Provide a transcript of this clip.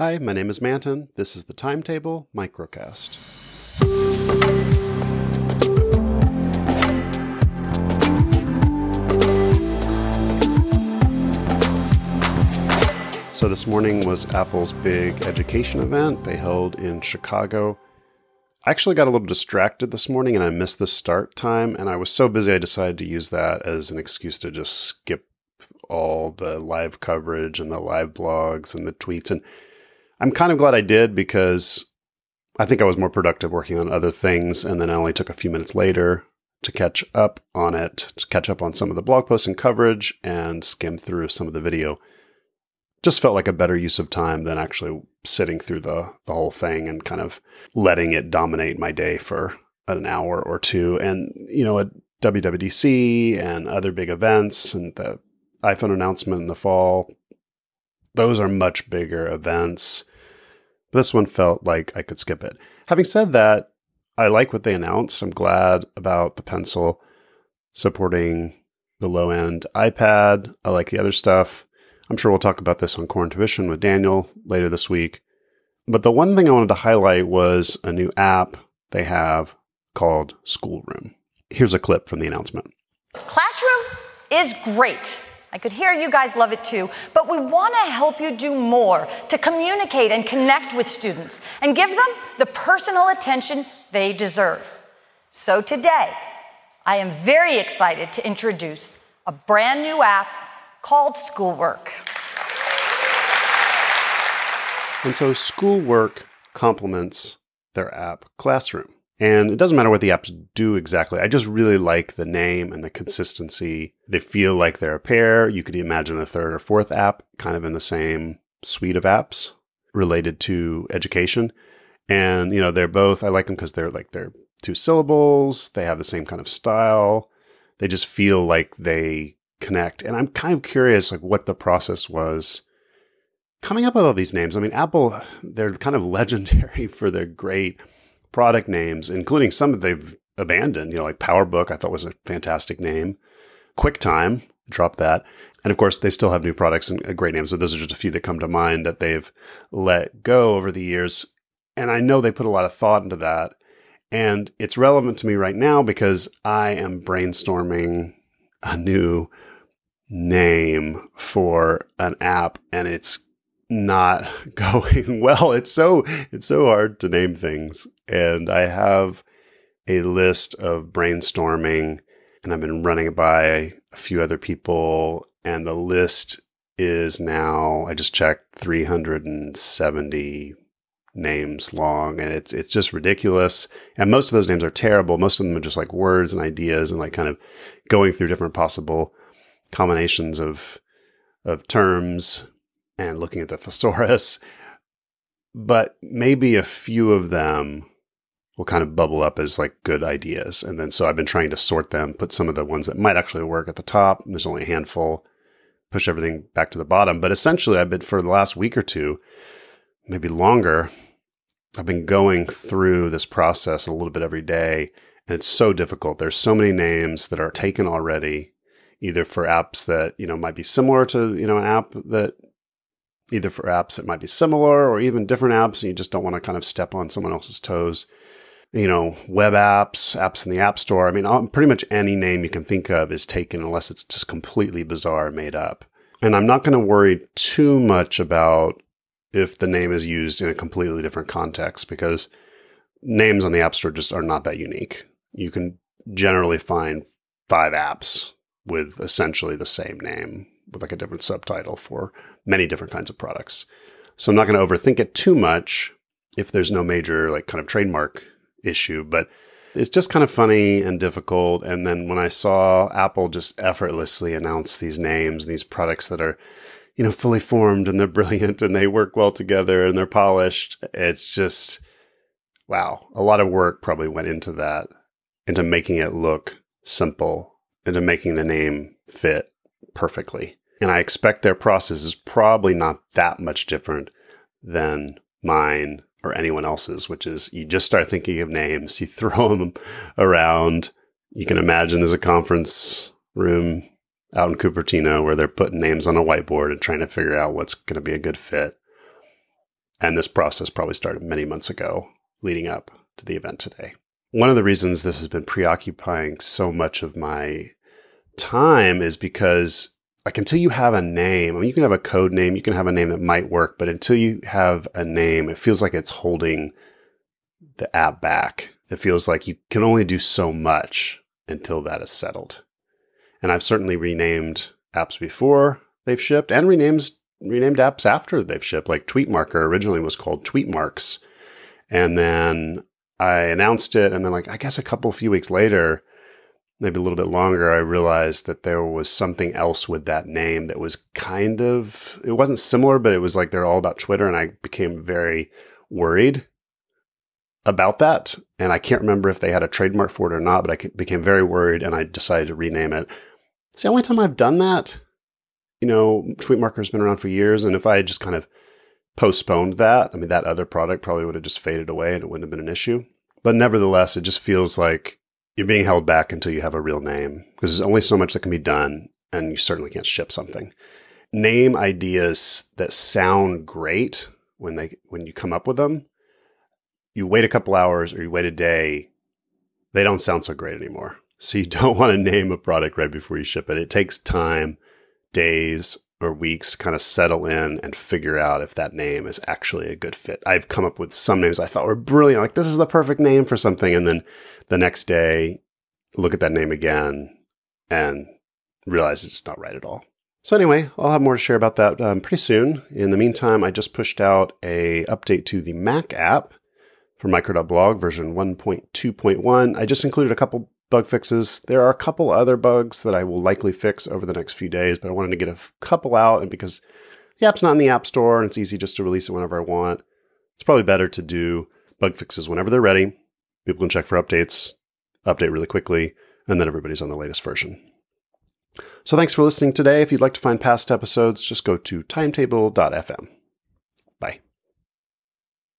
Hi, my name is Manton. This is the Timetable Microcast. So, this morning was Apple's big education event they held in Chicago. I actually got a little distracted this morning and I missed the start time. And I was so busy, I decided to use that as an excuse to just skip all the live coverage and the live blogs and the tweets. And I'm kind of glad I did because I think I was more productive working on other things. And then I only took a few minutes later to catch up on it, to catch up on some of the blog posts and coverage and skim through some of the video. Just felt like a better use of time than actually sitting through the, the whole thing and kind of letting it dominate my day for an hour or two. And, you know, at WWDC and other big events and the iPhone announcement in the fall, those are much bigger events. This one felt like I could skip it. Having said that, I like what they announced. I'm glad about the pencil supporting the low end iPad. I like the other stuff. I'm sure we'll talk about this on Core Intuition with Daniel later this week. But the one thing I wanted to highlight was a new app they have called Schoolroom. Here's a clip from the announcement. Classroom is great. I could hear you guys love it too, but we want to help you do more to communicate and connect with students and give them the personal attention they deserve. So today, I am very excited to introduce a brand new app called Schoolwork. And so Schoolwork complements their app Classroom. And it doesn't matter what the apps do exactly. I just really like the name and the consistency. They feel like they're a pair. You could imagine a third or fourth app kind of in the same suite of apps related to education. And, you know, they're both, I like them because they're like, they're two syllables. They have the same kind of style. They just feel like they connect. And I'm kind of curious, like, what the process was coming up with all these names. I mean, Apple, they're kind of legendary for their great product names, including some that they've abandoned. You know, like PowerBook, I thought was a fantastic name. QuickTime, drop that. And of course, they still have new products and uh, great names. So those are just a few that come to mind that they've let go over the years. And I know they put a lot of thought into that. And it's relevant to me right now because I am brainstorming a new name for an app and it's not going well. It's so it's so hard to name things. And I have a list of brainstorming and I've been running it by a few other people and the list is now I just checked 370 names long and it's it's just ridiculous. And most of those names are terrible. Most of them are just like words and ideas and like kind of going through different possible combinations of of terms and looking at the thesaurus but maybe a few of them will kind of bubble up as like good ideas. And then so I've been trying to sort them, put some of the ones that might actually work at the top. There's only a handful, push everything back to the bottom. But essentially, I've been for the last week or two, maybe longer, I've been going through this process a little bit every day. And it's so difficult. There's so many names that are taken already, either for apps that, you know, might be similar to, you know, an app that either for apps that might be similar or even different apps and you just don't want to kind of step on someone else's toes you know, web apps, apps in the App Store. I mean, um, pretty much any name you can think of is taken unless it's just completely bizarre made up. And I'm not going to worry too much about if the name is used in a completely different context because names on the App Store just are not that unique. You can generally find five apps with essentially the same name with like a different subtitle for many different kinds of products. So I'm not going to overthink it too much if there's no major like kind of trademark issue, but it's just kind of funny and difficult. And then when I saw Apple just effortlessly announce these names, these products that are, you know, fully formed and they're brilliant and they work well together and they're polished, it's just, wow, a lot of work probably went into that, into making it look simple, into making the name fit perfectly. And I expect their process is probably not that much different than mine or anyone else's, which is you just start thinking of names, you throw them around. You can imagine there's a conference room out in Cupertino where they're putting names on a whiteboard and trying to figure out what's going to be a good fit. And this process probably started many months ago leading up to the event today. One of the reasons this has been preoccupying so much of my time is because like until you have a name, I mean, you can have a code name, you can have a name that might work, but until you have a name, it feels like it's holding the app back. It feels like you can only do so much until that is settled. And I've certainly renamed apps before they've shipped and renamed renamed apps after they've shipped. Like Tweetmarker originally was called Tweetmarks. And then I announced it and then like I guess a couple few weeks later, maybe a little bit longer, I realized that there was something else with that name that was kind of, it wasn't similar, but it was like they're all about Twitter. And I became very worried about that. And I can't remember if they had a trademark for it or not, but I became very worried and I decided to rename it. It's the only time I've done that. You know, Tweetmarker's been around for years. And if I had just kind of postponed that, I mean, that other product probably would have just faded away and it wouldn't have been an issue. But nevertheless, it just feels like you're being held back until you have a real name because there's only so much that can be done and you certainly can't ship something. Name ideas that sound great when they when you come up with them, you wait a couple hours or you wait a day, they don't sound so great anymore. So you don't want to name a product right before you ship it. It takes time, days or weeks kind of settle in and figure out if that name is actually a good fit. I've come up with some names I thought were brilliant, like this is the perfect name for something. And then the next day, look at that name again and realize it's not right at all. So anyway, I'll have more to share about that um, pretty soon. In the meantime, I just pushed out a update to the Mac app for micro.blog version 1.2.1. I just included a couple bug fixes. There are a couple other bugs that I will likely fix over the next few days, but I wanted to get a couple out. And because the app's not in the App Store and it's easy just to release it whenever I want, it's probably better to do bug fixes whenever they're ready. People can check for updates, update really quickly, and then everybody's on the latest version. So thanks for listening today. If you'd like to find past episodes, just go to timetable.fm.